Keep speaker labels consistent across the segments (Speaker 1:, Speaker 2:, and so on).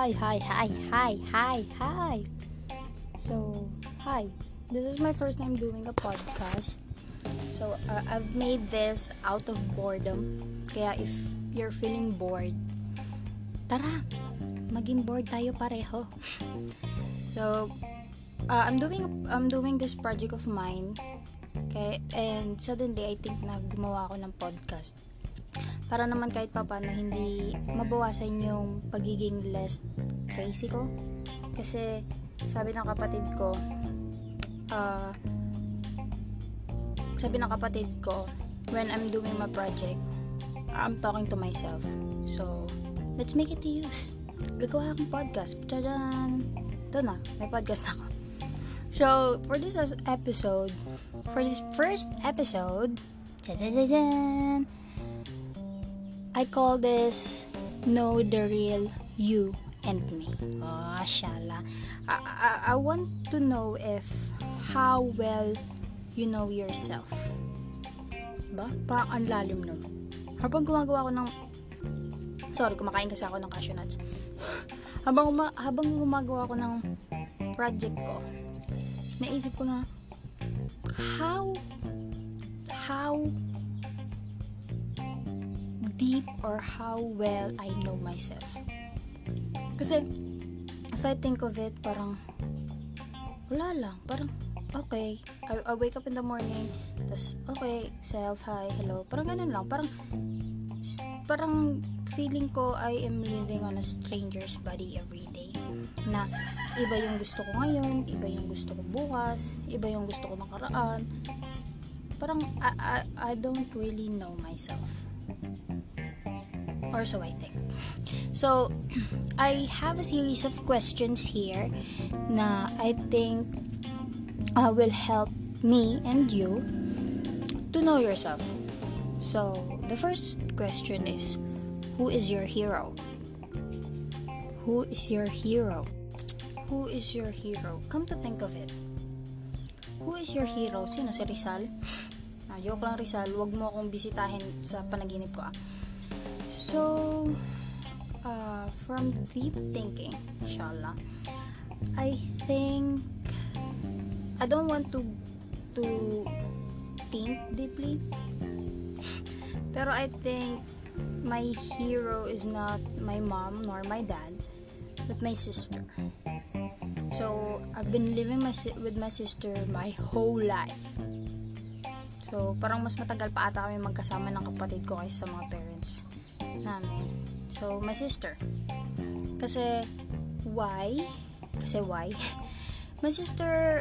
Speaker 1: Hi, hi, hi, hi, hi, hi. So, hi. This is my first time doing a podcast. So, uh, I've made this out of boredom. Kaya if you're feeling bored, tara, maging bored tayo pareho. so, uh, I'm doing I'm doing this project of mine. Okay, and suddenly I think na gumawa ako ng podcast para naman kahit pa paano hindi mabawasan yung pagiging less crazy ko. Kasi sabi ng kapatid ko uh, sabi ng kapatid ko when I'm doing my project I'm talking to myself. So let's make it to use. Gagawa akong podcast. Tadaan! ito na may podcast na ako. So for this episode for this first episode Tadadadaan! I call this Know the Real You and Me. Oh, shala. I, I, I want to know if how well you know yourself. Ba? Parang ang lalim nun. Habang gumagawa ko ng sorry, kumakain kasi ako ng cashew nuts. habang, uma, habang gumagawa ko ng project ko, naisip ko na how how deep or how well I know myself. Kasi, if I think of it, parang, wala lang. Parang, okay. I, I wake up in the morning, tapos, okay, self, hi, hello. Parang ganun lang. Parang, parang feeling ko I am living on a stranger's body every day. Na, iba yung gusto ko ngayon, iba yung gusto ko bukas, iba yung gusto ko nakaraan. Parang, I, I, I don't really know myself or so I think. So, I have a series of questions here na I think uh, will help me and you to know yourself. So, the first question is Who is your hero? Who is your hero? Who is your hero? Come to think of it. Who is your hero? Sino si Rizal? Ah, joke lang Rizal, wag mo akong bisitahin sa panaginip ko ah. So, uh, from deep thinking, inshallah, I think I don't want to to think deeply. Pero I think my hero is not my mom nor my dad, but my sister. So, I've been living my, with my sister my whole life. So, parang mas matagal pa ata kami magkasama ng kapatid ko kaysa sa mga parents namin. So, my sister. Kasi, why? Kasi why? My sister,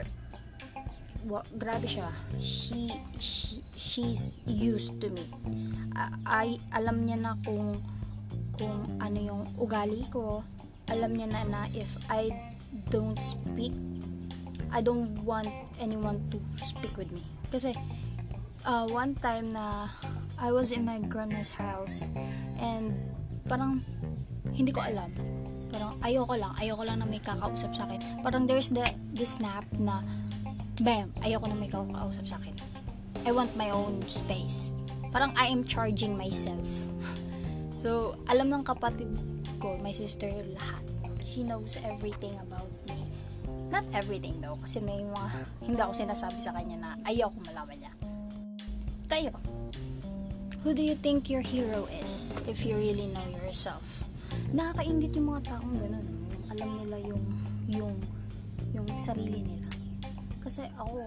Speaker 1: wa, grabe siya. She, she, she's used to me. I, alam niya na kung, kung ano yung ugali ko. Alam niya na na if I don't speak, I don't want anyone to speak with me. Kasi, uh, one time na I was in my grandma's house and parang hindi ko alam. Parang ayoko lang, ayoko lang na may kakausap sa akin. Parang there's the, the snap na bam, ayoko na may kakausap sa akin. I want my own space. Parang I am charging myself. so, alam ng kapatid ko, my sister, lahat. She knows everything about me. Not everything though, kasi may mga hindi ako sinasabi sa kanya na ayoko malaman niya. Tayo, Who do you think your hero is if you really know yourself? Nakakaingit yung mga taong ganun. Yung alam nila yung yung yung sarili nila. Kasi ako,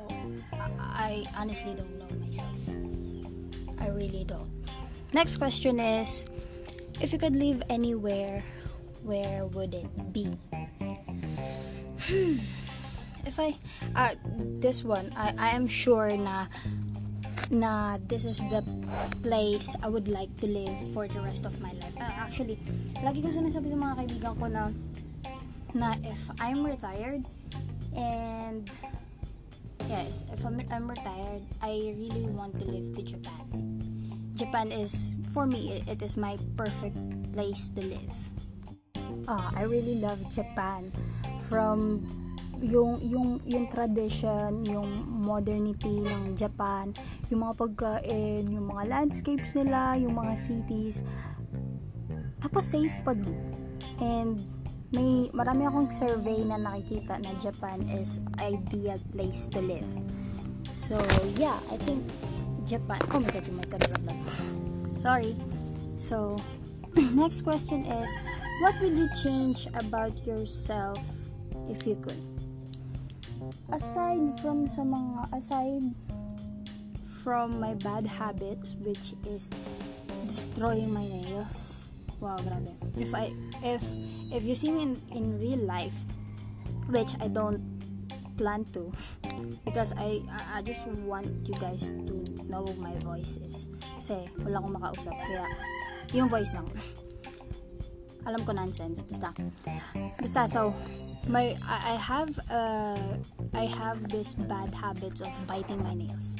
Speaker 1: I, I honestly don't know myself. I really don't. Next question is, if you could live anywhere, where would it be? Hmm. If I, uh, this one, I, I am sure na na this is the place I would like to live for the rest of my life. Uh, actually, lagi ko sinasabi sa mga kaibigan ko na na if I'm retired and yes, if I'm, I'm retired, I really want to live to Japan. Japan is, for me, it, it is my perfect place to live. Ah, I really love Japan. From yung yung yung tradition, yung modernity ng Japan, yung mga pagkain, yung mga landscapes nila, yung mga cities. Tapos safe pa dun. And may marami akong survey na nakikita na Japan is ideal place to live. So, yeah, I think Japan. Oh my god, mic lang. Sorry. So, next question is, what would you change about yourself if you could? Aside from sa mga, aside from my bad habits, which is destroying my nails. Wow, grabe. If I, if, if you see me in, in real life, which I don't plan to, because I, I just want you guys to know my voices. Kasi wala akong makausap, kaya yung voice lang. Alam ko nonsense, basta. Basta, so, my, I, have, uh, I have this bad habits of biting my nails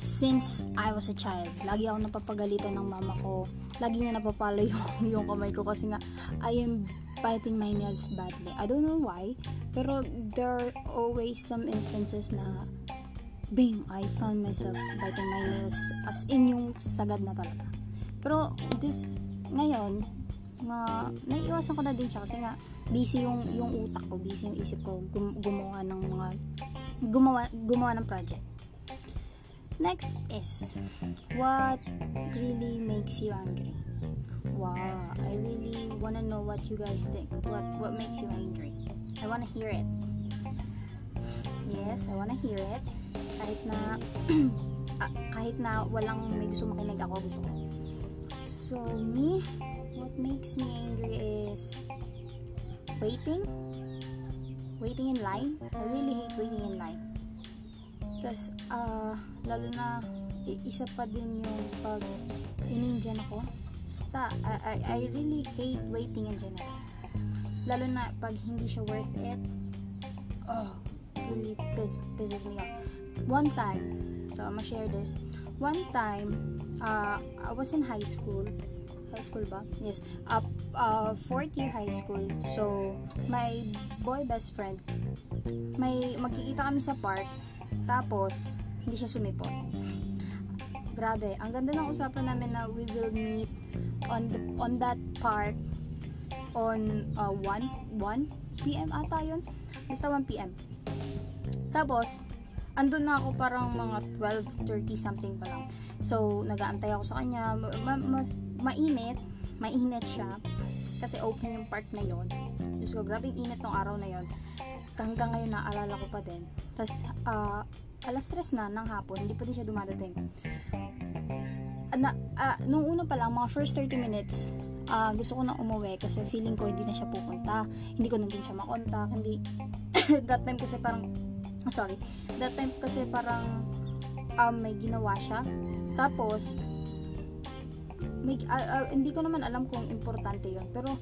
Speaker 1: since I was a child. Lagi ako napapagalitan ng mama ko. Lagi niya napapalo yung, yung kamay ko kasi nga I am biting my nails badly. I don't know why, pero there are always some instances na bing, I found myself biting my nails as in yung sagad na talaga. Pero this, ngayon, nga naiiwasan ko na din siya kasi nga busy yung yung utak ko, busy yung isip ko gum, gumawa ng mga gumawa gumawa ng project. Next is, what really makes you angry? Wow, I really wanna know what you guys think. What what makes you angry? I wanna hear it. Yes, I wanna hear it. Kahit na ah, kahit na walang may gusto makinig ako gusto ko. So me, what makes me angry is waiting. Waiting in line. I really hate waiting in line tapos, uh, lalo na, isa pa din yung pag in-Indian ako. Basta, I, I, I really hate waiting in general. Lalo na pag hindi siya worth it. Oh, really piss, pisses me off. One time, so I'm gonna share this. One time, uh, I was in high school. High school ba? Yes. Uh, uh, fourth year high school. So, my boy best friend, may magkikita kami sa park tapos, hindi siya sumipot. Grabe, ang ganda ng usapan namin na we will meet on the, on that park on uh, 1 1 PM ata yun. Basta 1 PM. Tapos, andun na ako parang mga 12.30 something pa lang. So, nagaantay ako sa kanya. Ma- mas mainit. Mainit siya. Kasi open yung park na yon. Diyos ko, grabe init tong araw na yon hanggang ngayon naalala ko pa din. Tapos, uh, alas stress na ng hapon, hindi pa din siya dumadating. Na, uh, nung una pa lang, mga first 30 minutes, uh, gusto ko nang umuwi kasi feeling ko hindi na siya pupunta. Hindi ko na din siya makontak. Hindi, that time kasi parang, sorry, that time kasi parang um, may ginawa siya. Tapos, may, uh, uh, hindi ko naman alam kung importante yon pero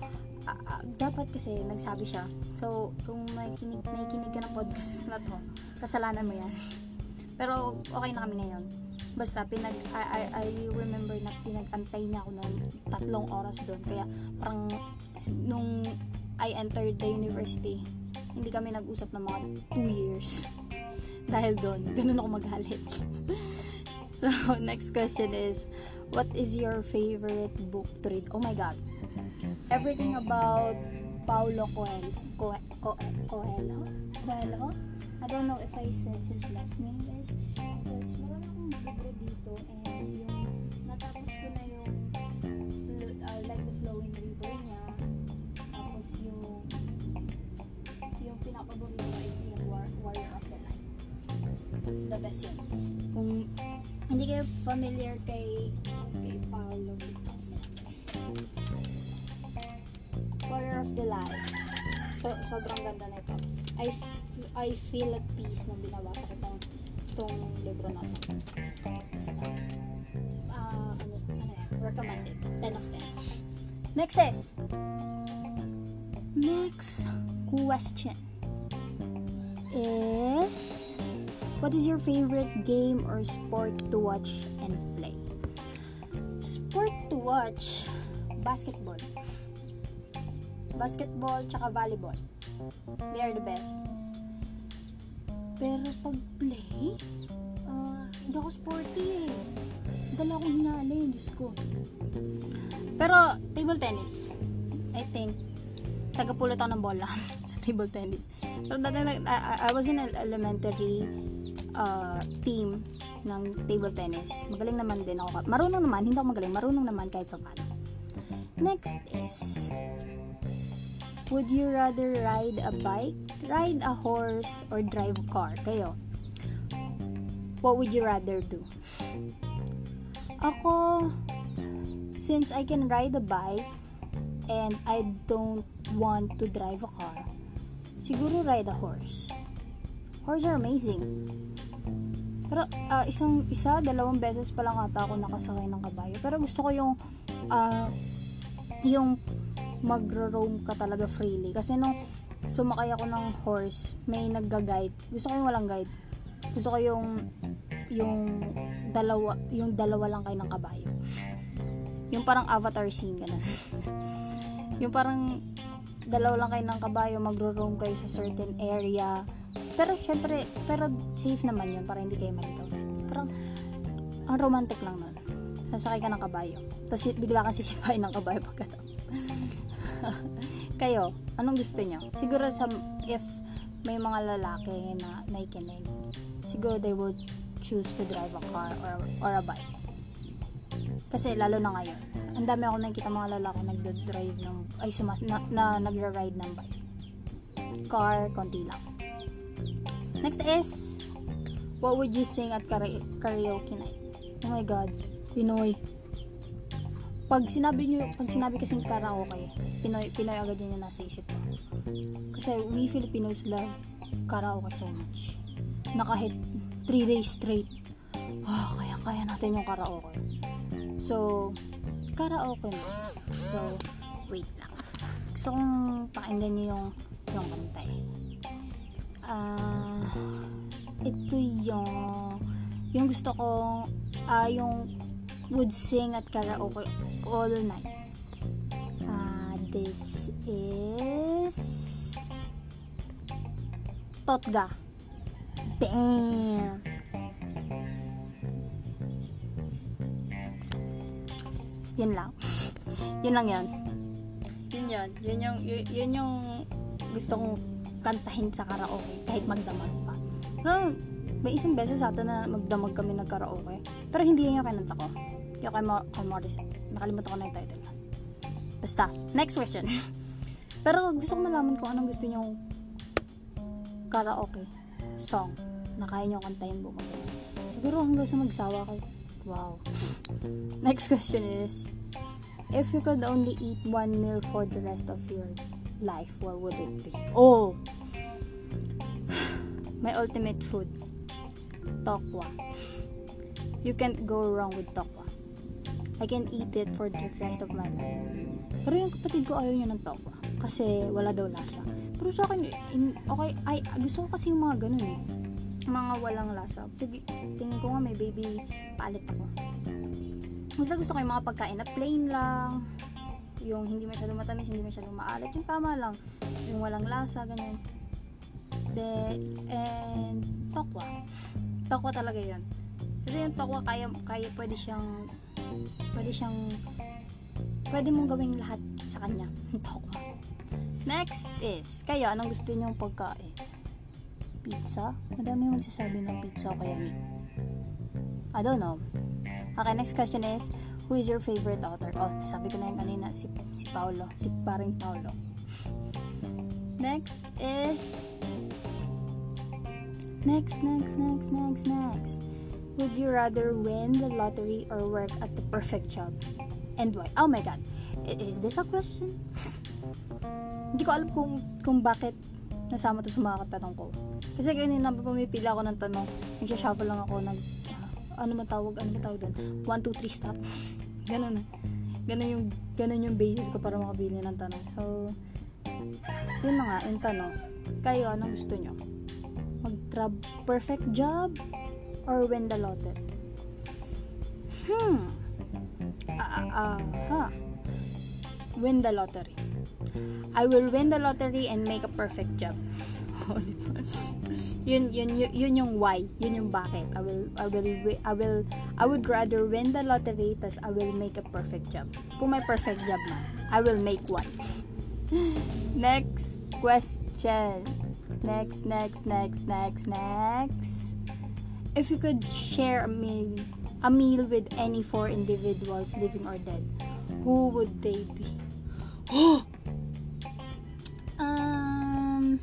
Speaker 1: uh, dapat kasi nagsabi siya. So, kung may kinig, may kinig ka ng podcast na to, kasalanan mo yan. Pero, okay na kami ngayon. Basta, pinag, I, I, I remember na pinag-antay niya ako ng tatlong oras doon. Kaya, parang, nung I entered the university, hindi kami nag-usap ng mga 2 years. Dahil doon, ganun ako magalit. so, next question is, what is your favorite book to read? Oh my God everything about Paulo Coelho. Co- Co- Coelho? Coelho? I don't know if I said his last name guys. Because marami akong libro dito and yung natapos ko na yung uh, like the flowing river niya. The best yun. Kung hindi kayo familiar kay kay Paulo Warrior of the Light. So, sobrang ganda na ito. I, I feel at peace nung binabasa ko itong, itong libro na ito. Basta. Uh, ano, ano yan? Recommended. 10 of 10. Next is, next question is, what is your favorite game or sport to watch and play? Sport to watch, basketball basketball, tsaka volleyball. They are the best. Pero pag play, uh, hindi ako sporty eh. Dala akong hinalin, Diyos ko. Pero, table tennis. I think, tagapulot ako ng bola sa table tennis. So, dati, I, I- was in elementary uh, team ng table tennis. Magaling naman din ako. Marunong naman, hindi ako magaling. Marunong naman kahit pa paano. Next is, would you rather ride a bike, ride a horse, or drive a car? Kayo, what would you rather do? Ako, since I can ride a bike and I don't want to drive a car, siguro ride a horse. Horse are amazing. Pero ah, isang isa, dalawang beses pa lang ata ako nakasakay ng kabayo. Pero gusto ko yung ah, yung magro-roam ka talaga freely. Kasi nung sumakay ako ng horse, may nagga-guide. Gusto ko yung walang guide. Gusto ko yung yung dalawa, yung dalawa lang kayo ng kabayo. Yung parang avatar scene ganun. yung parang dalawa lang kayo ng kabayo, magro-roam kayo sa certain area. Pero syempre, pero safe naman yun para hindi kayo maligaw. Parang ang romantic lang nun. Sasakay ka ng kabayo. Tapos bigla kang sisipain ng kabayo pagkatapos. kayo, anong gusto nyo? Siguro sa, if may mga lalaki na naikinig, siguro they would choose to drive a car or, or a bike. Kasi lalo na ngayon, ang dami ako nakikita mga lalaki nagdo-drive ng, ay sumas, na, na nagra-ride ng bike. Car, konti lang. Next is, what would you sing at kara- karaoke night? Oh my God, Pinoy. Pag sinabi nyo, pag sinabi kasing karaoke, Pinoy, Pinoy agad yun yung nasa isip ko. Kasi we Filipinos love karaoke so much. Na kahit 3 days straight, ah, kaya-kaya natin yung karaoke. So, karaoke na. So, wait lang. Gusto kong pakinggan nyo yung, yung kanta eh. Ah, ito yung, yung gusto kong, ah, yung would sing at karaoke all night. Ah, this is Totga. Bam! Yun lang. yun lang yun. Yun yun. Yun yung, yun, yun yung gusto kong kantahin sa karaoke kahit magdamag pa. Pero may isang beses atin na magdamag kami ng karaoke. Pero hindi yun yung kinanta ko. Yung kay, Mar- kay. Nakalimutan ko na yung title. Basta. Next question. Pero gusto ko malaman kung anong gusto nyo karaoke song na kaya nyo kantahin buong gabi. Siguro hanggang sa magsawa kayo. Wow. Next question is, if you could only eat one meal for the rest of your life, what would it be? Oh! My ultimate food. Tokwa. You can't go wrong with tokwa. I can eat it for the rest of my life. Pero yung kapatid ko ayaw niya ng tokwa. Kasi wala daw lasa. Pero sa akin, in, okay, ay, gusto ko kasi yung mga ganun eh. Mga walang lasa. Sige, tingin ko nga may baby palit ako. Basta gusto ko yung mga pagkain na plain lang. Yung hindi masyadong matamis, hindi masyadong maalat. Yung tama lang. Yung walang lasa, ganyan. De, and tokwa. Tokwa talaga yun. Kasi yung tokwa, kaya, kaya pwede siyang, pwede siyang, pwede mong gawing lahat sa kanya. tokwa. Next is, kayo, anong gusto niyong pagkain? Pizza? Madami yung magsasabi ng pizza o kaya meat. I don't know. Okay, next question is, who is your favorite author? Oh, sabi ko na yun kanina, si, si Paulo. Si paring Paulo. Next is, next, next, next, next, next. Would you rather win the lottery or work at the perfect job? And why? Oh my god. Is this a question? Hindi ko alam kung, kung bakit nasama to sa mga katanong ko. Kasi kanina pa pumipila ako ng tanong, nagsashuffle lang ako, nag, ah, ano man tawag, ano man tawag doon? 1, 2, 3, stop. Ganun na. Ganun yung, ganun yung basis ko para makabili ng tanong. So, yun na nga, yung tanong. Kayo, anong gusto nyo? Mag-trab perfect job or win the lottery? Hmm. Ah, ah, ah, ha. Win the lottery. I will win the lottery and make a perfect job. Yun, yun, yun, yun yung why. Yun yung bakit. I will, I will, wi- I will, I would rather win the lottery tas I will make a perfect job. Kung may perfect job na, I will make one. Next question. Next, next, next, next, next. If you could share a meal, a meal with any four individuals, living or dead, who would they be? Oh. um,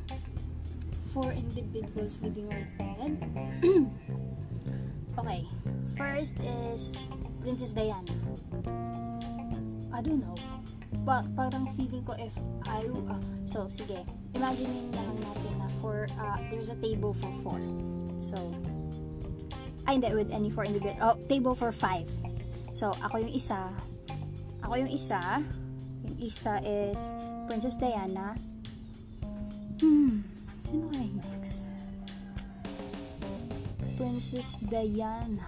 Speaker 1: four individuals, living or dead. okay, first is Princess Diana. I don't know. Pa parang feeling ko if I uh, so sige. Imagine na lang natin na for uh, there's a table for four. So ay hindi with any four individual oh table for five. So ako yung isa. Ako yung isa. Yung isa is Princess Diana. Hmm sino kaya yung next? Princess Diana.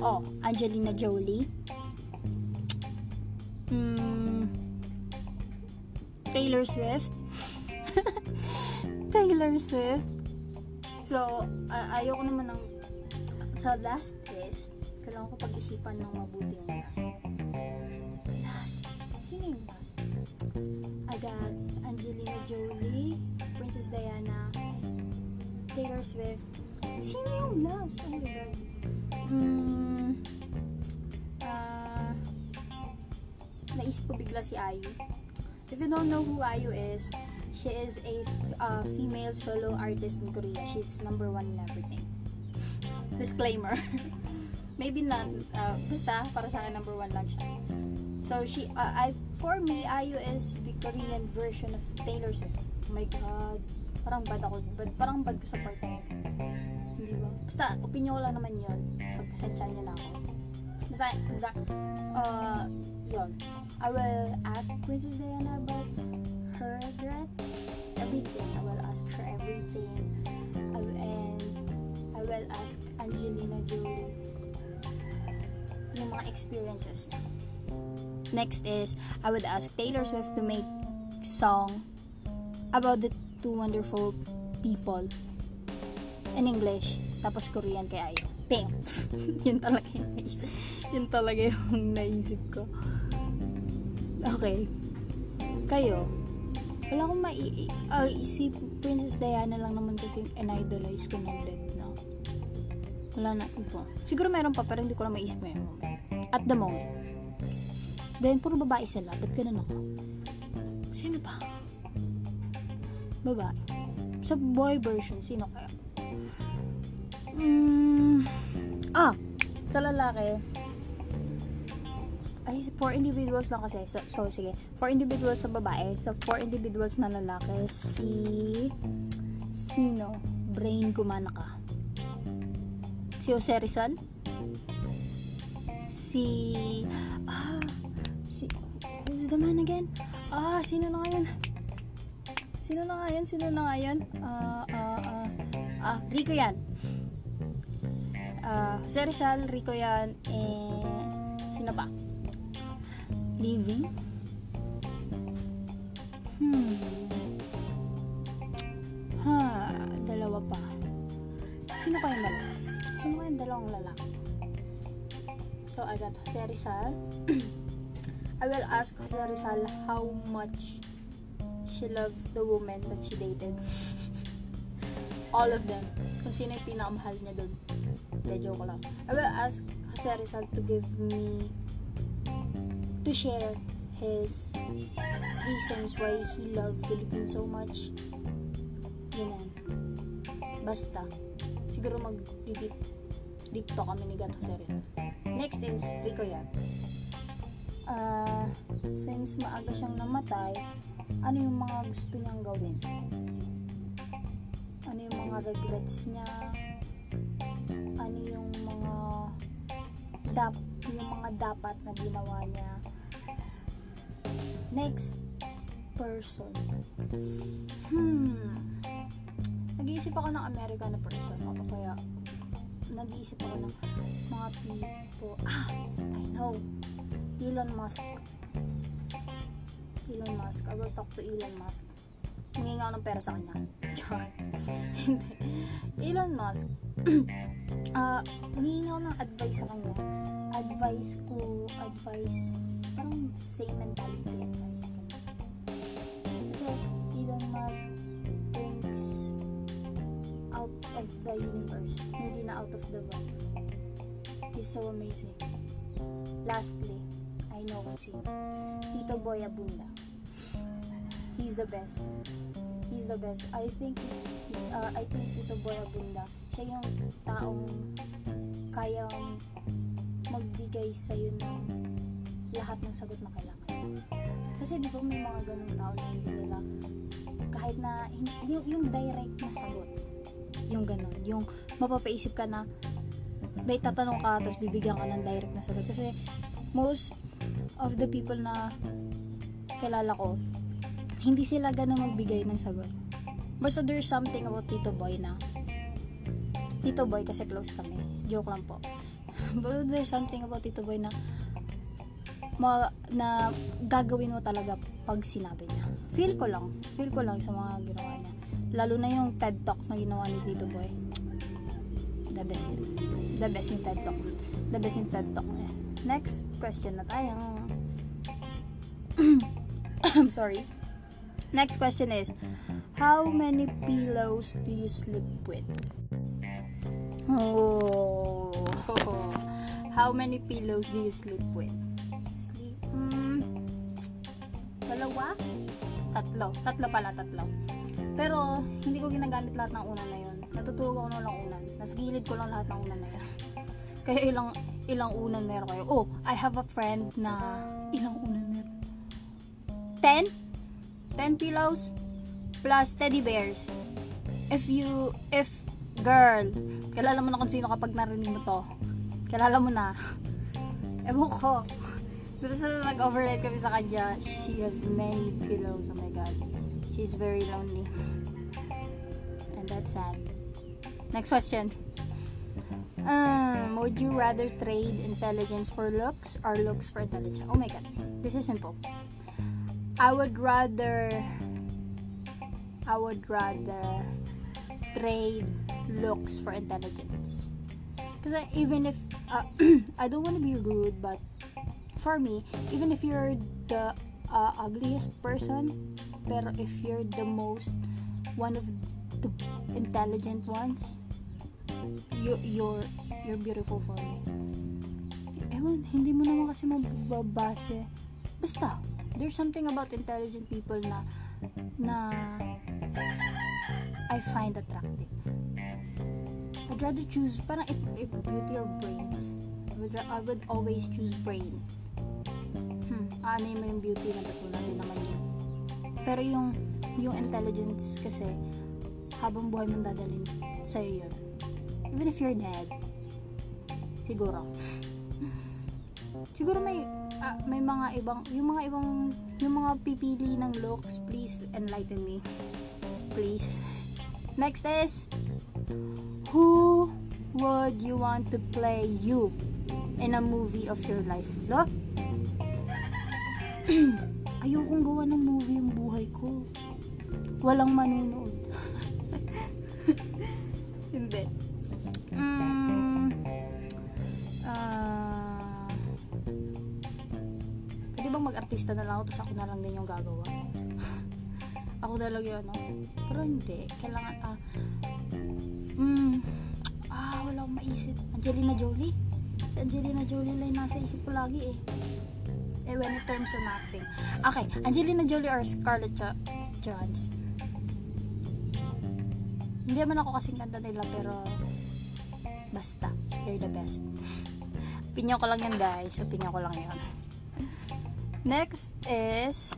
Speaker 1: Oh Angelina Jolie. Hmm Taylor Swift Taylor Swift. So, uh, ayoko naman ng sa last list, kailangan ko pag-isipan ng mabuti yung last. Last. Sino yung last? I got Angelina Jolie, Princess Diana, Taylor Swift. Sino yung last? Oh my God. Mm, uh, naisip ko bigla si Ayu. If you don't know who Ayu is, She is a uh, female solo artist in Korea. She's number one in everything. Disclaimer. Maybe not. Uh, basta, para sa akin, number one lang siya. So, she, uh, I, for me, IU is the Korean version of Taylor Swift. Oh my God. Parang bad ako. Bad, parang bad ko sa part na Hindi ba? Basta, opinion ko lang naman yun. Pagpasensya niyo na ako. Basta, uh, yun. I will ask Princess Diana about her regrets, everything. I will ask her everything. I, and I will ask Angelina Jolie yung mga experiences. Next is, I would ask Taylor Swift to make song about the two wonderful people in English, tapos Korean kay. Bam! yun talaga yung naisip. Yun talaga yung naisip ko. Okay. Kayo, wala akong mai... Uh, si Princess Diana lang naman kasi in-idolize ko ng dead na. Wala na ito. Siguro meron pa pero hindi ko lang maisip ngayon. At the moment. Then, puro babae sila. Ba't ganun ako? Sino pa? Babae. Sa boy version, sino kaya? Mm, ah, sa lalaki, ay, four individuals lang kasi. So, so sige. Four individuals sa babae. So, four individuals na lalaki. Si... Sino? Brain gumana ka. Si Jose Rizal? Si... Ah... Si... Who's the man again? Ah, sino na ngayon? Sino na ngayon? Sino na ngayon? Ah, ah, ah... Ah, Rico yan. Ah, Jose Rizal, Rico yan, eh... Sino pa? Living? Hmm. Ha, dalawa pa. Sino pa yung dalawa? Sino pa yung dalawang lalaki? So, I got Jose Rizal. I will ask Jose Rizal how much she loves the woman that she dated. All of them. Kung sino yung pinakamahal niya doon. Hindi, joke lang. I will ask Jose Rizal to give me to share his reasons why he loved Philippines so much. Ganun. Basta. Siguro mag-deep deep to kami ni Gato Serena. Next is Rico yan. Uh, since maaga siyang namatay, ano yung mga gusto niyang gawin? Ano yung mga regrets niya? Ano yung mga dap yung mga dapat na ginawa niya Next person. Hmm. Nag-iisip ako ng American na person. O kaya, nag-iisip ako ng mga people. Ah, I know. Elon Musk. Elon Musk. I will talk to Elon Musk. Manginga ako ng pera sa kanya. Hindi. Elon Musk. uh, manginga ako ng advice sa kanya. Advice ko, advice, parang same mentality at guys. Kasi Elon Musk brings out of the universe, hindi na out of the box. He's so amazing. Lastly, I know kung. Tito Boy Abunda. He's the best. He's the best. I think uh, I think Tito Boy Abunda, siya yung taong kayang magbigay sa'yo ng lahat ng sagot na kailangan. Kasi di ba may mga ganung tao na hindi nila kahit na yung, yung direct na sagot. Yung ganun. Yung mapapaisip ka na may tatanong ka tapos bibigyan ka ng direct na sagot. Kasi most of the people na kilala ko, hindi sila ganun magbigay ng sagot. Basta there's something about Tito Boy na Tito Boy kasi close kami. Joke lang po. But there's something about Tito Boy na ma, na gagawin mo talaga pag sinabi niya. Feel ko lang. Feel ko lang sa mga ginawa niya. Lalo na yung TED Talk na ginawa ni Tito Boy. The best yun. The best yung TED Talk. The best yung TED Talk. Next question na tayo. I'm sorry. Next question is, how many pillows do you sleep with? Oh, how many pillows do you sleep with? Tatlo. Tatlo pala, tatlo. Pero, hindi ko ginagamit lahat ng unan na yun. Natutulog ako ng unan. Nasa gilid ko lang lahat ng unan na yun. Kaya ilang, ilang unan meron kayo. Oh, I have a friend na ilang unan meron. Ten? Ten pillows? Plus teddy bears. If you, if, girl, kilala mo na kung sino kapag narinig mo to. Kilala mo na. Ewan ko. Dito sa nag-overnight kami sa kanya, she has many pillows. Oh my god. She's very lonely. And that's sad. Next question. Um, would you rather trade intelligence for looks or looks for intelligence? Oh my god. This is simple. I would rather I would rather trade looks for intelligence. Because even if uh, I don't want to be rude, but for me, even if you're the uh, ugliest person, pero if you're the most one of the intelligent ones, you you're you're beautiful for me. Ewan, hindi mo naman kasi mababase. Basta, there's something about intelligent people na na I find attractive. I'd rather choose, parang if, if beauty or brains, would, I would always choose brains. Hmm, aanay mo yung beauty na natutunan din naman yun. Pero yung, yung intelligence kasi, habang buhay mong dadalhin sa'yo yun. Even if you're dead, siguro. siguro may, ah, may mga ibang, yung mga ibang, yung mga pipili ng looks, please enlighten me. Please. Next is, who would you want to play you in a movie of your life? Lo? Ayokong gawa ng movie yung buhay ko. Walang manunood. Hindi. Mm, ah, pwede bang mag-artista na lang ako tapos ako na lang din yung gagawa? ako talaga yun, no? Pero hindi. Kailangan, ah, mm, ah, wala akong maisip. Angelina Jolie? Si Angelina Jolie lang nasa isip ko lagi eh. Eh, when in terms of acting. Okay, Angelina Jolie or Scarlett jo- Johansson? Hindi naman ako kasing kanta nila, pero basta, you're the best. Opinion ko lang yan, guys. Opinion ko lang yan. Next is,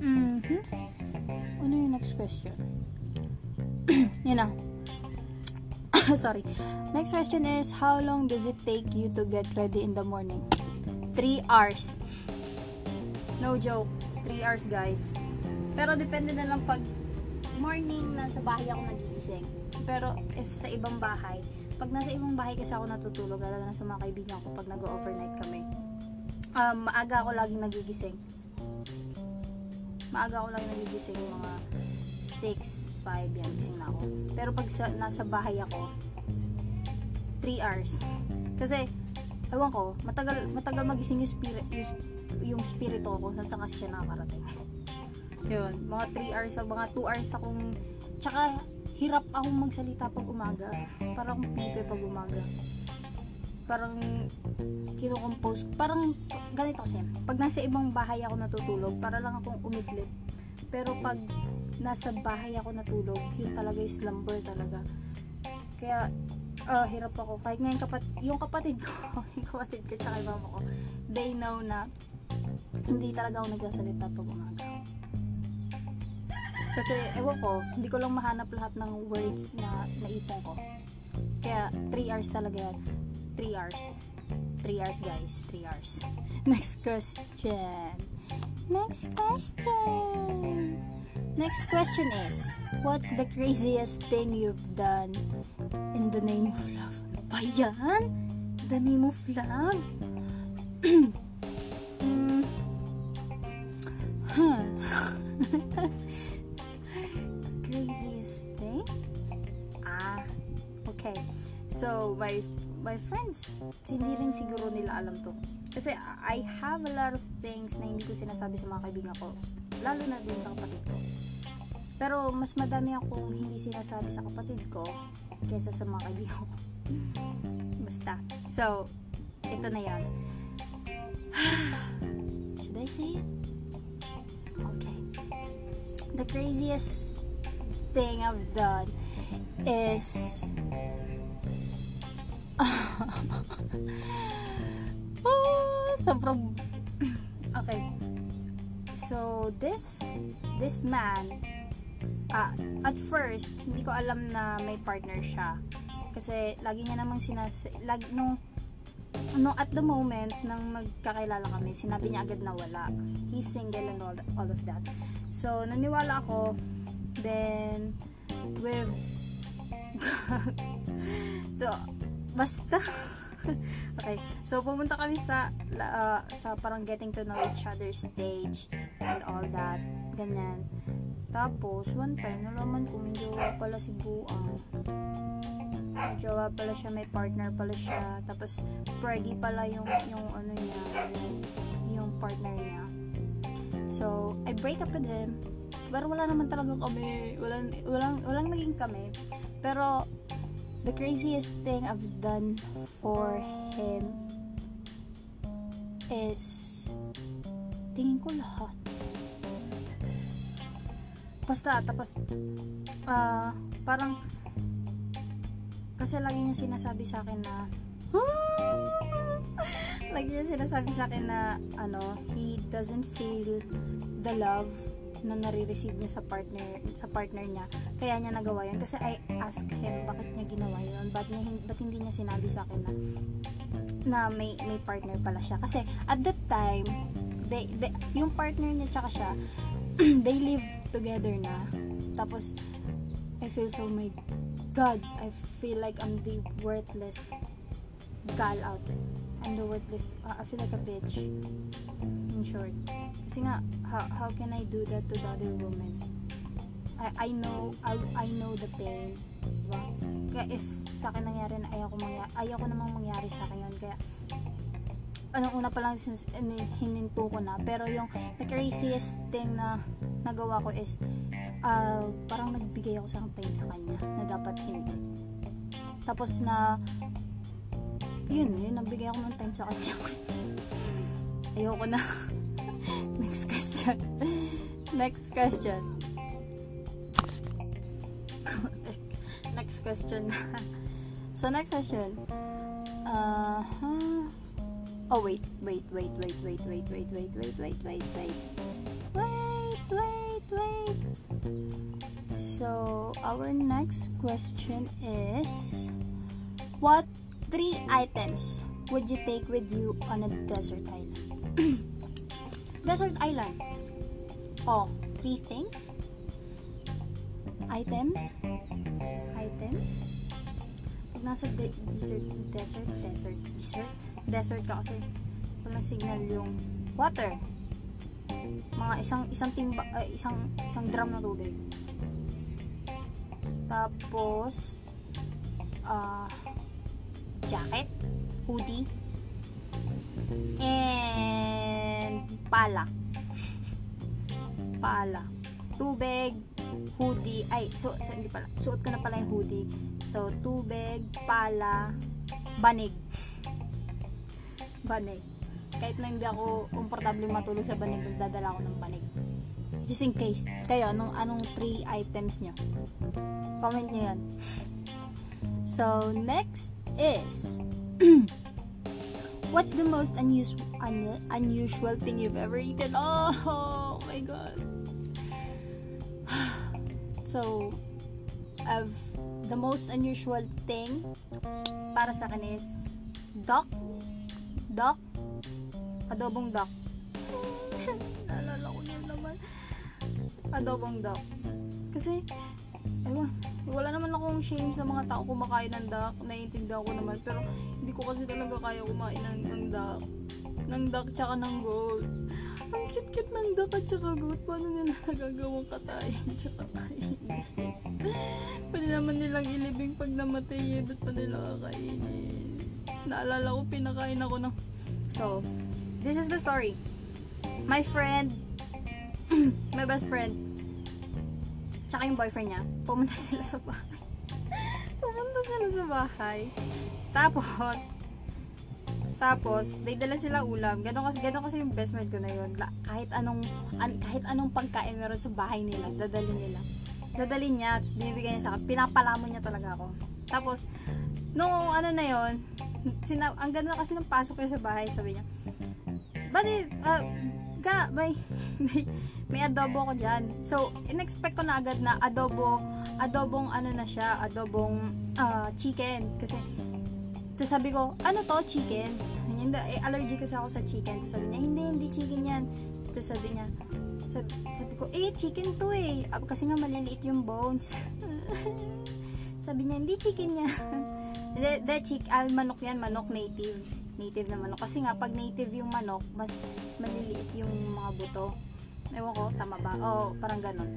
Speaker 1: mhm, ano yung next question? Yun na. Sorry. Next question is, how long does it take you to get ready in the morning? 3 hours. No joke. 3 hours, guys. Pero depende na lang pag morning nasa bahay ako nagigising. Pero if sa ibang bahay, pag nasa ibang bahay kasi ako natutulog, lalo na sa mga kaibigan ko pag nag-overnight kami. Um, maaga ako laging nagigising. Maaga ako laging nagigising mga 6, 5 yan, gising na ako. Pero pag sa, nasa bahay ako, 3 hours. Kasi, ewan ko, matagal, matagal magising yung spirit, yung, yung spirito ko, saan kasi siya nakakarating. Yun, mga 3 hours, mga 2 hours akong, tsaka, hirap akong magsalita pag umaga. Parang pipe pag umaga. Parang kinukompose. Parang ganito kasi. Pag nasa ibang bahay ako natutulog, para lang akong umidlip. Pero pag nasa bahay ako natulog, yun talaga yung slumber talaga. Kaya, ah, hirap ako. Kahit ngayon kapat yung kapatid ko, yung kapatid ko tsaka yung ko, they know na hindi talaga ako nagsasalita pag umaga. Kasi, ewan ko, hindi ko lang mahanap lahat ng words na naipon ko. Kaya, 3 hours talaga yan. 3 hours. 3 hours, guys. 3 hours. Next question. Next question. Next question is, what's the craziest thing you've done in the name of love? Ano ba yan? The name of love? Huh. craziest thing? Ah, okay. So, my my friends, hindi rin siguro nila alam to. Kasi I have a lot of things na hindi ko sinasabi sa mga kaibigan ko. Lalo na din sa kapatid ko. Pero mas madami akong hindi sinasabi sa kapatid ko kaysa sa mga kaibigan ko. Basta. So, ito na yan. Should I say it? Okay. The craziest thing I've done is oh, sobrang okay. So this this man ah, at first hindi ko alam na may partner siya. Kasi lagi niya namang sinas lagi nung no at the moment nang magkakilala kami sinabi niya agad na wala. He's single and all, all of that. So naniwala ako. Then with to, basta. Okay. So pumunta kami sa uh, sa parang getting to know each other stage and all that. Ganyan. Tapos one time nalaman ko may pala si Buang. May pala siya may partner pala siya. Tapos preggy pala yung yung ano niya yung, yung partner niya. So I break up with him. Pero wala naman talaga kami. Walang walang walang naging kami. Pero the craziest thing I've done for him is tingin ko lahat. Basta tapos uh, parang kasi lagi niya sinasabi sa akin na lagi niya sinasabi sa akin na ano he doesn't feel the love na nare-receive niya sa partner sa partner niya. Kaya niya nagawa yun. Kasi I ask him bakit niya ginawa yun? Ba't, niya, ba't hindi niya sinabi sa akin na na may may partner pala siya? Kasi at that time they, they yung partner niya tsaka siya they live together na. Tapos I feel so my God I feel like I'm the worthless gal out there. I'm the worthless uh, I feel like a bitch. In short kasi nga how, how can I do that to the other woman? I, I know I, I know the pain diba? kaya if sa akin nangyari na ayaw ko, mangyari, ayaw ko namang mangyari sa akin yun kaya anong una pa lang hininto ko na. Pero yung the craziest thing na nagawa ko is uh, parang nagbigay ako sa time sa kanya na dapat hindi. Tapos na yun, yun nagbigay ako ng time sa kanya. Ayoko na next question next question next question so next question uh -huh. Oh wait, wait, wait, wait, wait, wait, wait, wait, wait, wait, wait, wait. Wait, wait, wait. So, our next question is What three items would you take with you on a desert island? Desert island. Oh, three things? Items? Items? Pag nasa de- desert, desert, desert, desert, desert ka kasi walang signal yung water mga isang isang timba uh, isang isang drum na tubig tapos uh, jacket hoodie and pala pala tubig hoodie, ay, so, so hindi pala, suot ko na pala yung hoodie. So, tubig, pala, banig. banig. Kahit na hindi ako komportable matulog sa banig, nagdadala ako ng banig. Just in case. Kayo, anong, anong three items nyo? Comment nyo yan. So, next is What's the most unusual un- unusual thing you've ever eaten? Oh, oh my god. so, I've the most unusual thing para sa akin is duck. Duck. Adobong duck. Naalala ko na naman. Adobong duck. Kasi, ewan, wala naman akong shame sa mga tao kumakain ng duck. Naiintindihan ko naman. Pero, hindi ko kasi talaga kaya kumain ng, ng duck. Ng duck tsaka ng gold. Ang cute-cute ng duck at tsaka gold. Paano nila nagagawang katayin tsaka kainin? Pwede naman nilang ilibing pag namatay eh. Ba't pa nila kakainin? Naalala ko, pinakain ako ng... So, this is the story. My friend, my best friend, tsaka yung boyfriend niya, pumunta sila sa bahay. pumunta sila sa bahay. Tapos, tapos, may dala sila ulam. Ganon kasi, ganon kasi yung best friend ko na yun. Kahit anong, an, kahit anong pagkain meron sa bahay nila, dadali nila. Dadali niya, tapos binibigay niya sa akin. Pinapalamon niya talaga ako. Tapos, nung ano na yun, sina, ang ganda kasi ng pasok niya sa bahay, sabi niya, Bali, uh, ga, may, may, may adobo ko dyan. So, in-expect ko na agad na adobo, adobong ano na siya, adobong uh, chicken. Kasi, sabi ko, ano to, chicken? Hindi, eh, allergy kasi ako sa chicken. So, sabi niya, hindi, hindi chicken yan. Tapos sabi niya, sabi, sabi ko, eh, chicken to eh. Kasi nga maliliit yung bones. sabi niya, hindi chicken yan. de, de, chick, ah, manok yan, manok native native na manok. Kasi nga, pag native yung manok, mas maliliit yung mga buto. Ewan ko, tama ba? Oo, parang ganon.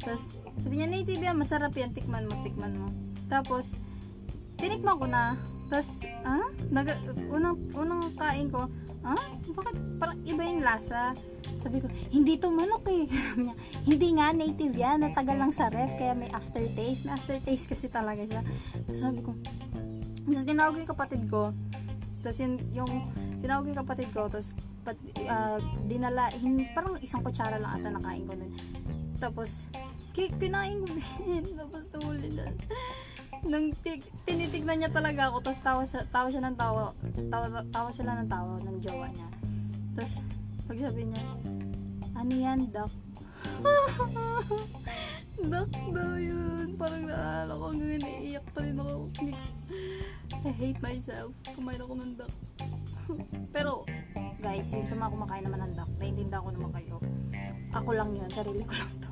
Speaker 1: Tapos, sabi niya, native yan, masarap yan, tikman mo, tikman mo. Tapos, tinikman ko na. Tapos, ah? Naga, unang, unang kain ko, ah? Bakit parang iba yung lasa? Sabi ko, hindi to manok eh. Hindi nga, native yan. Natagal lang sa ref, kaya may aftertaste. May aftertaste kasi talaga siya. Tapos sabi ko, tapos tinawag ko yung kapatid ko. Tapos yung, yung tinawag yung kapatid ko, tapos pat, uh, dinala, hin, parang isang kutsara lang ata nakain ko nun. Tapos, cake, kinain ko din. tapos tumuli na. Nung tig, tinitignan niya talaga ako, tapos tawa siya, tawa siya ng tawa, tawa, tawa sila ng tawa ng jowa niya. Tapos, pagsabi niya, ano yan, duck? duck daw yun. Parang naalala ko, hanggang naiiyak pa rin ako. I hate myself. Kumain ako ng duck. Pero, guys, yung sa mga kumakain naman ng duck, naiintindihan ko naman kayo. Ako lang yun, sarili ko lang to.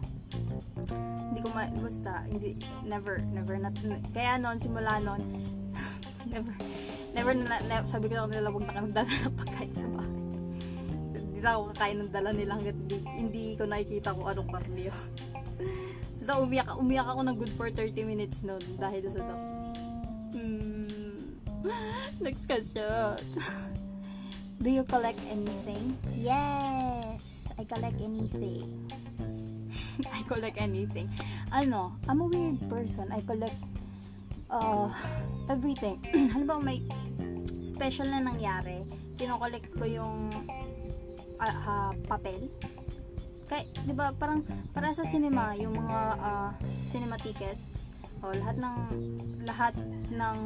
Speaker 1: hindi ko ma, basta, hindi, never, never, not, kaya noon, simula noon, never, never, na, never, sabi ko na nila, huwag na kami dala ng pagkain sa bahay. Hindi na ako kakain ng dala nila hanggat hindi, hindi ko nakikita kung anong karne yun. Basta umiyak, umiyak ako ng good for 30 minutes noon dahil sa duck. Hmm. Next question. Do you collect anything? Yes, I collect anything. I collect anything. Ano, I'm a weird person. I collect uh, everything. Halimbawa may special na nangyari, kinokollect ko yung uh, uh, papel. Kaya, di ba, parang, para sa cinema, yung mga uh, cinema tickets, o lahat ng, lahat ng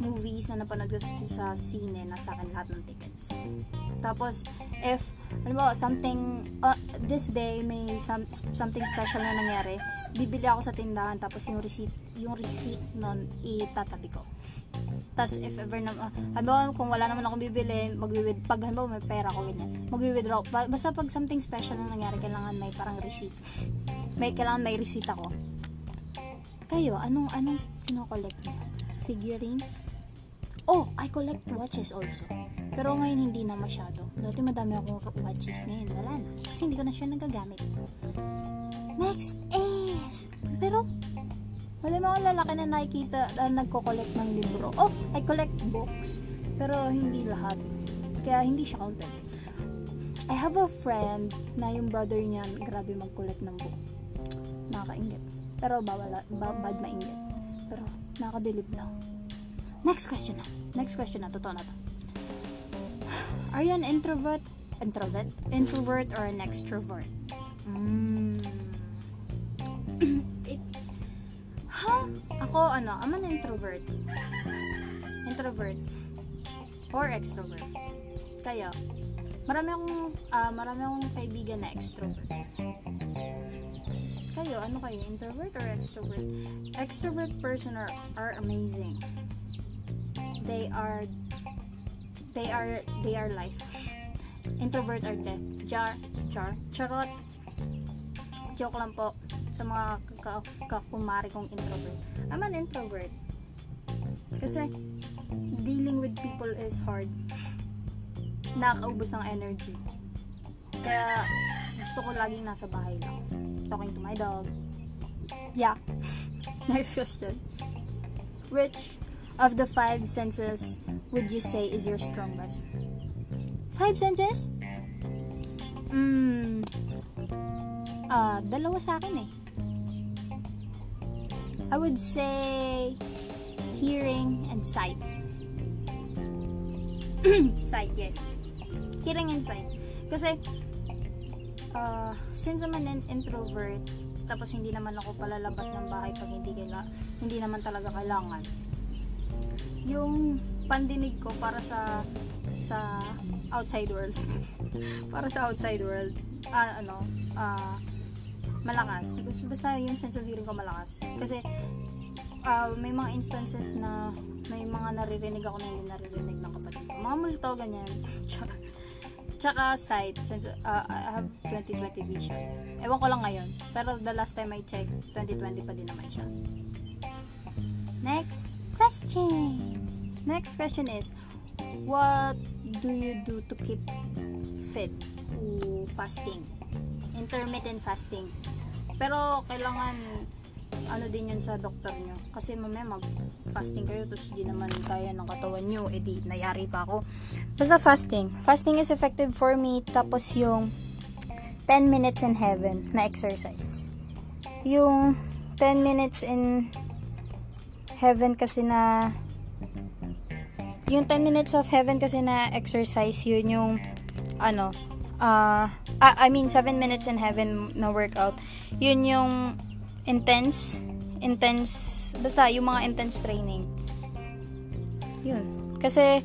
Speaker 1: movies na napanood ko sa, sa sine, nasa akin lahat ng tickets. Tapos, if, ano ba, something, uh, this day, may some, something special na nangyari, bibili ako sa tindahan, tapos yung receipt, yung receipt nun, itatabi ko. Tapos, if ever na, uh, kung wala naman akong bibili, magwi pag halimbawa may pera ko, ganyan, magwi-withdraw. Basta pag something special na nangyari, kailangan may parang receipt. May, kailangan may receipt ako. Kayo, anong, anong kinokollect niyo? Figurines? Oh, I collect watches also. Pero ngayon hindi na masyado. Dati madami akong watches ngayon. Wala na. Kasi hindi ko na siya nagagamit. Next is... Pero, wala mga lalaki na nakikita na nagko-collect ng libro. Oh, I collect books. Pero hindi lahat. Kaya hindi siya counted. I have a friend na yung brother niya grabe mag-collect ng book. Nakakaingit. Pero bawal, ba, bad mainggit. Pero nakakadilib na. Next question na. Next question na. Totoo na to. Are you an introvert? Introvert? Introvert or an extrovert? Mm. Ako, ano, I'm an introvert. Introvert. Or extrovert. Kaya, marami akong, ah, marami akong kaibigan na extrovert. Kayo, ano kayo? Introvert or extrovert? Extrovert person are, are amazing. They are, they are, they are life. Introvert are death. Jar, char, charot. Joke lang po sa mga ka- kakumari kong introvert. I'm an introvert. Kasi, dealing with people is hard. Nakakaubos ng energy. Kaya, gusto ko laging nasa bahay lang. Talking to my dog. Yeah. Next question. Which of the five senses would you say is your strongest? Five senses? Hmm. Ah, dalawa sa akin eh. I would say hearing and sight. sight, yes. Hearing and sight. Kasi, uh, since I'm an introvert, tapos hindi naman ako palalabas ng bahay pag hindi, kaila, hindi naman talaga kailangan. Yung pandinig ko para sa sa outside world. para sa outside world. Ah, ano, ah, malakas. Bas- Basta yung sense of hearing ko malakas. Kasi, ah, may mga instances na may mga naririnig ako na hindi naririnig ng kapatid ko. Mga multo, ganyan. Tsaka, tsaka sight. Since ah, I have 2020 vision. Ewan ko lang ngayon. Pero the last time I checked, 2020 pa din naman siya. Next question. Next question is, what do you do to keep fit? Ooh, fasting. Intermittent fasting. Pero kailangan ano din yun sa doktor nyo. Kasi mamaya mag-fasting kayo tapos di naman kaya ng katawan nyo. Eh di, nayari pa ako. Basta fasting. Fasting is effective for me. Tapos yung 10 minutes in heaven na exercise. Yung 10 minutes in heaven kasi na yung 10 minutes of heaven kasi na exercise yun yung ano uh, I mean 7 minutes in heaven na workout yun yung intense intense basta yung mga intense training yun kasi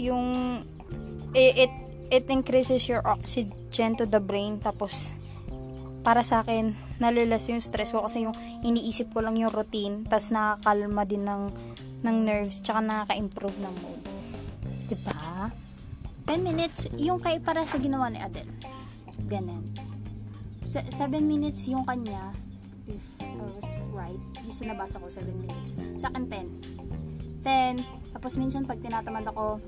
Speaker 1: yung it, it it increases your oxygen to the brain tapos para sa akin nalilas yung stress ko kasi yung iniisip ko lang yung routine tas nakakalma din ng ng nerves tsaka nakaka-improve ng mood. 'Di ba? 10 minutes yung kay para sa ginawa ni Adele. Ganun. 7 minutes yung kanya if I was right. Yung sa nabasa ko 7 minutes. Sa akin 10. 10. Tapos minsan pag tinatamad ako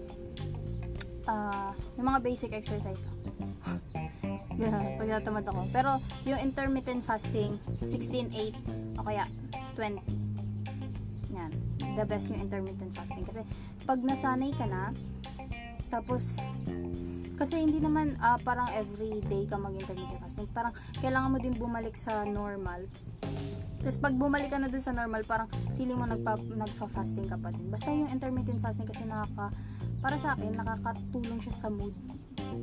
Speaker 1: ah yung mga basic exercise lang. Ganun, pag tinatamad ako. Pero yung intermittent fasting 16-8 o kaya 20 yan. The best yung intermittent fasting. Kasi, pag nasanay ka na, tapos, kasi hindi naman ah, parang every day ka mag-intermittent fasting. Parang, kailangan mo din bumalik sa normal. Tapos, pag bumalik ka na dun sa normal, parang feeling mo nagpa, nagfa-fasting ka pa din. Basta yung intermittent fasting kasi nakaka, para sa akin, nakakatulong siya sa mood.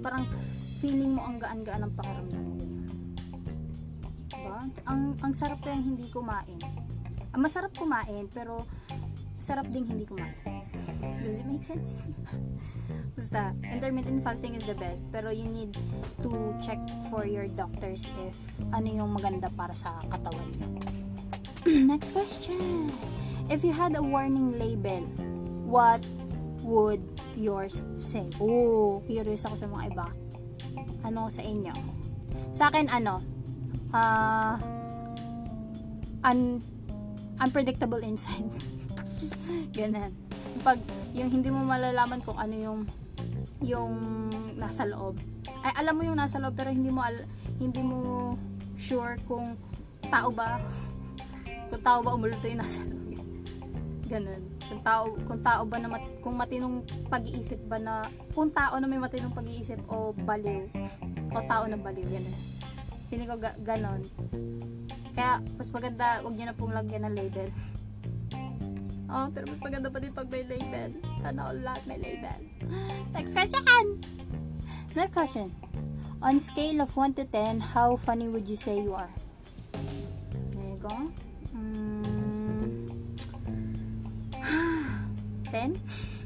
Speaker 1: Parang, feeling mo ang gaan-gaan ng pakiramdam mo. Diba? Ang, ang sarap kaya hindi kumain. Masarap kumain, pero sarap ding hindi kumain. Does it make sense? Basta, intermittent fasting is the best, pero you need to check for your doctors if ano yung maganda para sa katawan nyo. Next question. If you had a warning label, what would yours say? Oh, curious ako sa mga iba. Ano sa inyo? Sa akin, ano? Ah, un unpredictable inside. Ganun. Pag yung hindi mo malalaman kung ano yung yung nasa loob. Ay alam mo yung nasa loob pero hindi mo al- hindi mo sure kung tao ba kung tao ba umulto yung nasa loob. Ganun. Kung tao kung tao ba na mat, kung matinong pag-iisip ba na kung tao na may matinong pag-iisip o baliw o tao na baliw ganun. Feeling ko ga- ganon. Kaya, mas maganda, wag niyo na pong lagyan ng label. Oh, pero mas maganda pa din pag may label. Sana all lahat may label. Next question! Next question. On scale of 1 to 10, how funny would you say you are? There you go. Mm, 10?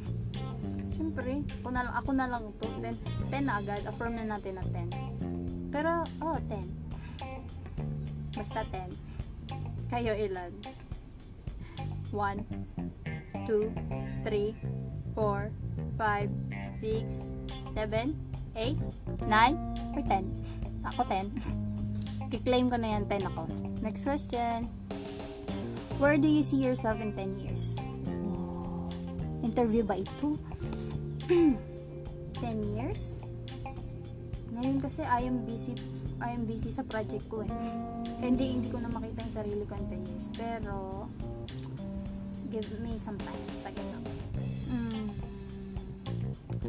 Speaker 1: Siyempre, ako na, lang, ako na lang to. 10, 10 na agad. Affirm na natin na 10. Pero, oh, 10. Basta 10. Kayo ilan? 1, 2, 3, 4, 5, 6, 7, 8, 9, or 10. Ako 10. Kiklaim ko na yan, 10 ako. Next question. Where do you see yourself in 10 years? Interview ba ito? 10 years? Ngayon kasi I am busy I am busy sa project ko eh. Hindi, hindi ko na makita yung sarili ko in 10 years. Pero, give me some time. Sige lang. Mm.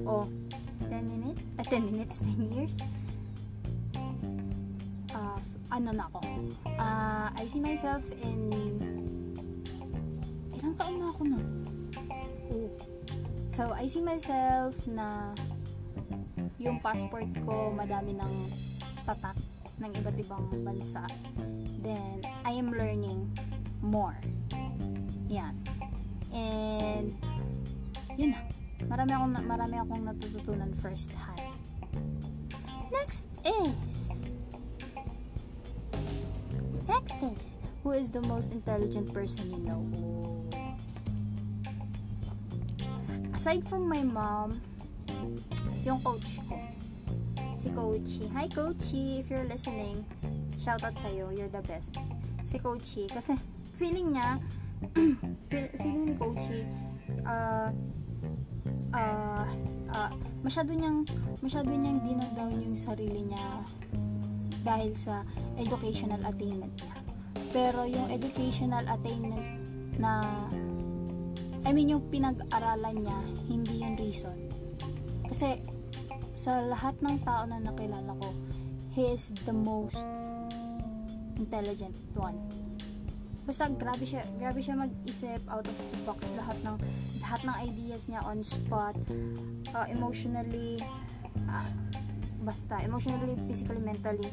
Speaker 1: Oh, 10 minutes? Ah, 10 minutes, 10 years? Uh, ano na ako? Uh, I see myself in... Ilang taon na ako na? Oh. So, I see myself na yung passport ko madami ng tatak ng iba't ibang bansa. Then, I am learning more. Yun na. Marami akong, marami akong natututunan first hand. Next is, next is, who is the most intelligent person you know? Aside from my mom, yung coach ko, si Coachy. Hi Coachy, if you're listening, shout out sa'yo, you're the best. Si Coachy, kasi feeling niya, feeling ni Coachy, uh, uh, uh, masyado niyang, masyado niyang dinodown yung sarili niya dahil sa educational attainment niya. Pero yung educational attainment na I mean yung pinag-aralan niya, hindi yung reason. Kasi sa lahat ng tao na nakilala ko, he is the most intelligent one. Basta grabe siya, grabe siya mag-isip out of the box lahat ng lahat ng ideas niya on spot, uh, emotionally uh, basta emotionally, physically, mentally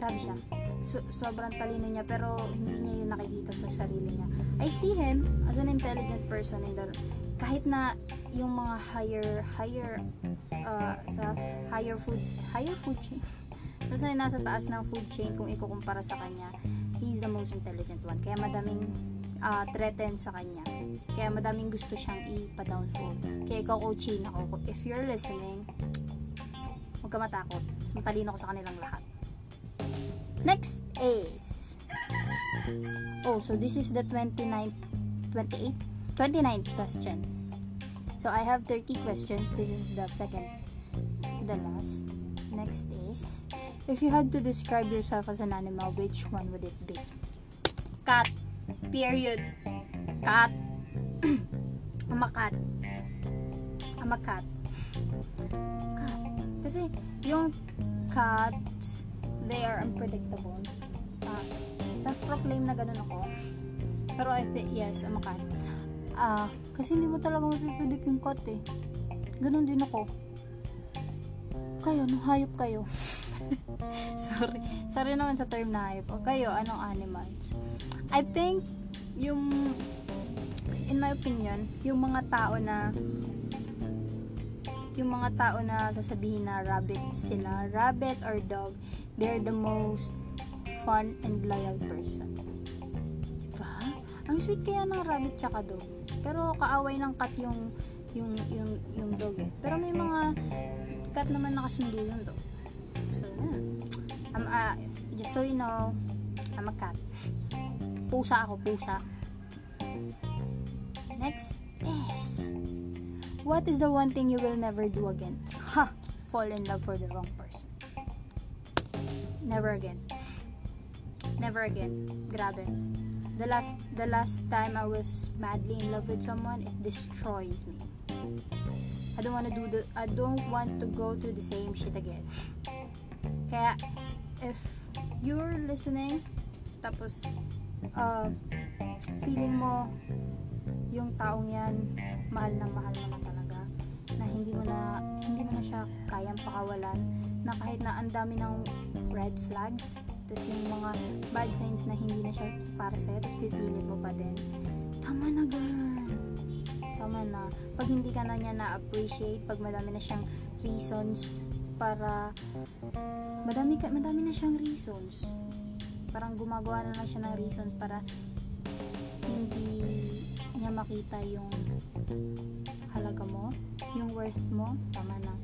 Speaker 1: grabe siya. So, sobrang talino niya pero hindi niya yun nakikita sa sarili niya. I see him as an intelligent person in the kahit na yung mga higher higher uh, sa higher food higher food chain basta nasa taas ng food chain kung ikukumpara sa kanya he's the most intelligent one kaya madaming uh, threaten sa kanya kaya madaming gusto siyang ipa-downfall kaya ikaw coaching ako if you're listening huwag ka matakot mas matalino ko sa kanilang lahat next is oh so this is the 29th 28 29th question. So I have 30 questions. This is the second the last. Next is if you had to describe yourself as an animal, which one would it be? Cat. Period. Cat. I'm a cat. Cat. Cat. Kasi yung cats, they are unpredictable. Uh, self-proclaim na ganun ako. Pero I think, yes, I'm a cat ah, kasi hindi mo talaga mapipredict yung cut eh. Ganon din ako. Kayo, nung hayop kayo. Sorry. Sorry naman sa term na hayop. O kayo, anong animals? I think, yung, in my opinion, yung mga tao na, yung mga tao na sasabihin na rabbit sila, rabbit or dog, they're the most fun and loyal person. Diba? Ang sweet kaya ng rabbit tsaka dog. Pero kaaway ng cat yung yung yung yung dog eh. Pero may mga cat naman nakasundo yung dog. So, yeah. I'm, uh, just so you know, I'm a cat. Pusa ako, pusa. Next is, what is the one thing you will never do again? Ha! Fall in love for the wrong person. Never again. Never again. Grabe the last the last time I was madly in love with someone, it destroys me. I don't want to do the I don't want to go through the same shit again. Kaya if you're listening tapos uh, feeling mo yung taong yan mahal na mahal na talaga na hindi mo na hindi mo na siya kayang pakawalan na kahit na ang dami ng red flags tapos yung mga bad signs na hindi na siya para sa'yo tapos pipilit mo pa din. Tama na girl. Tama na. Pag hindi ka na niya na-appreciate pag madami na siyang reasons para madami, ka, madami na siyang reasons. Parang gumagawa na lang siya ng reasons para hindi niya makita yung halaga mo yung worth mo tama na.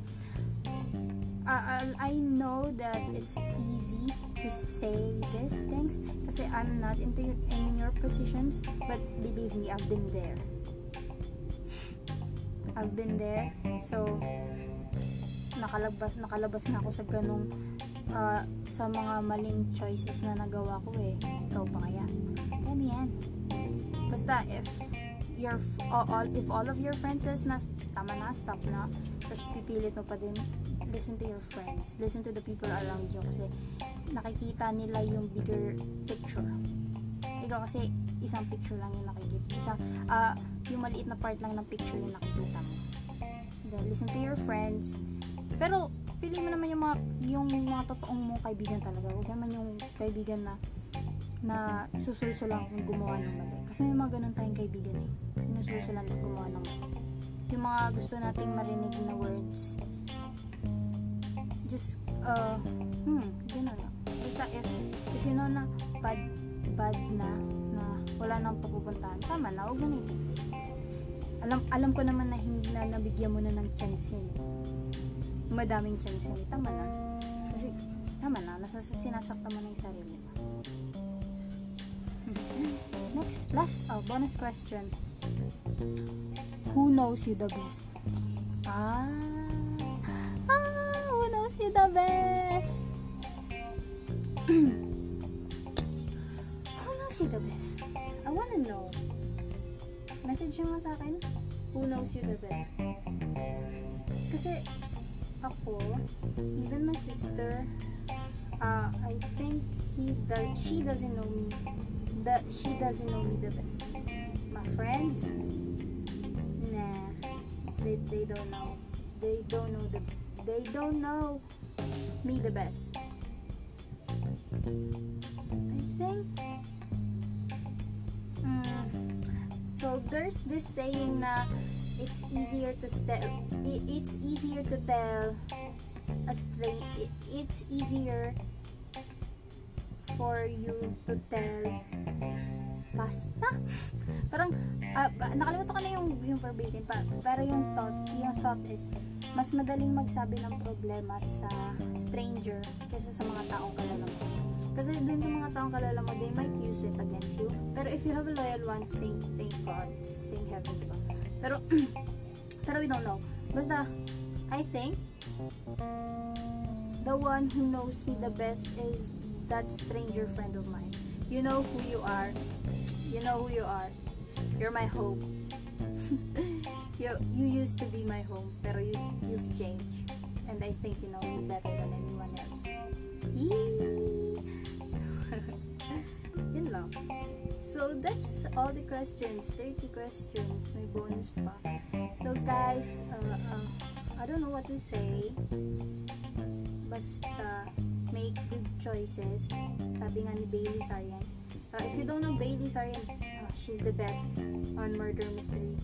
Speaker 1: Uh, I know that it's easy to say these things kasi I'm not into in your positions but believe me I've been there. I've been there. So nakalabas nakalabas na ako sa ganong uh, sa mga maling choices na nagawa ko eh. Ikaw pa kaya? Kaya yan. Basta if your all if all of your friends says na tama na stop na tapos pipilit mo pa din listen to your friends. Listen to the people around you kasi nakikita nila yung bigger picture. Ikaw kasi isang picture lang yung nakikita. Isa uh, yung maliit na part lang ng picture yung nakikita mo. Then listen to your friends. Pero, pili mo naman yung mga, yung mga totoong mong kaibigan talaga. Huwag naman yung kaibigan na na susulso lang kung gumawa ng mali. Kasi may mga ganun tayong kaibigan eh. Sinusulso lang na gumawa ng mali. Yung mga gusto nating marinig na words. Just, uh, hmm, ganun lang. Basta if, if you know na bad, bad na, na wala nang papupuntahan, tama na, huwag na alam, alam ko naman na hindi na nabigyan mo na ng chance yun madaming chance yan, tama na. Kasi, tama na, nasa sinasakta mo na yung sarili. Next, last, oh, bonus question. Who knows you the best? Ah, ah, who knows you the best? who knows you the best? I wanna know. Message nyo nga sa akin. Who knows you the best? Kasi, ako, even my sister, uh, I think he she doesn't know me. That she doesn't know me the best. My friends, nah, they, they don't know. They don't know the, they don't know me the best. I think, mm, so there's this saying na it's easier to tell it's easier to tell a straight it's easier for you to tell pasta? Parang uh, nakalimutan ko na yung yung verbatim pa. Pero yung thought yung thought is mas madaling magsabi ng problema sa stranger kaysa sa mga taong kalala mo. Kasi dun sa mga taong kalala mo they might use it against you. Pero if you have a loyal ones thank thank God thank heaven diba pero, pero we don't know. Basta, I think, the one who knows me the best is that stranger friend of mine. You know who you are. You know who you are. You're my hope. you, you used to be my home, pero you, you've changed. And I think you know me better than anyone else. Yun lang. So, that's all the questions. 30 questions. May bonus pa. So, guys, uh, uh, I don't know what to say. Basta, make good choices. Sabi nga ni Bailey Sarian. Uh, if you don't know Bailey Sarian, uh, she's the best on murder mystery.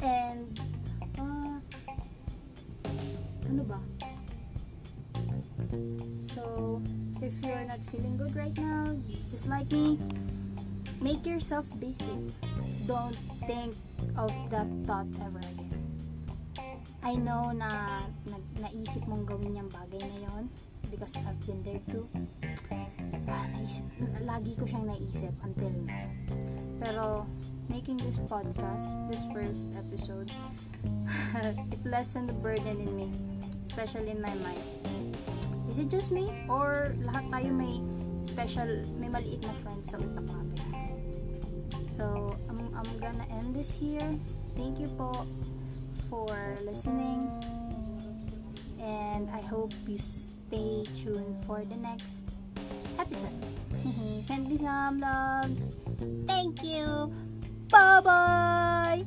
Speaker 1: And, uh, ano ba? So, if you're not feeling good right now, just like me, make yourself busy. Don't think of that thought ever again. I know na, na naisip mong gawin yung bagay na yon because I've been there too. Ah, naisip, lagi ko siyang naisip until now. Pero, making this podcast, this first episode, it lessened the burden in me, especially in my mind Is it just me? Or lahat tayo may special, may maliit na friend sa utak natin? So, I'm, I'm gonna end this here. Thank you po for listening. And I hope you stay tuned for the next
Speaker 2: episode. Send me some loves. Thank you. Bye bye.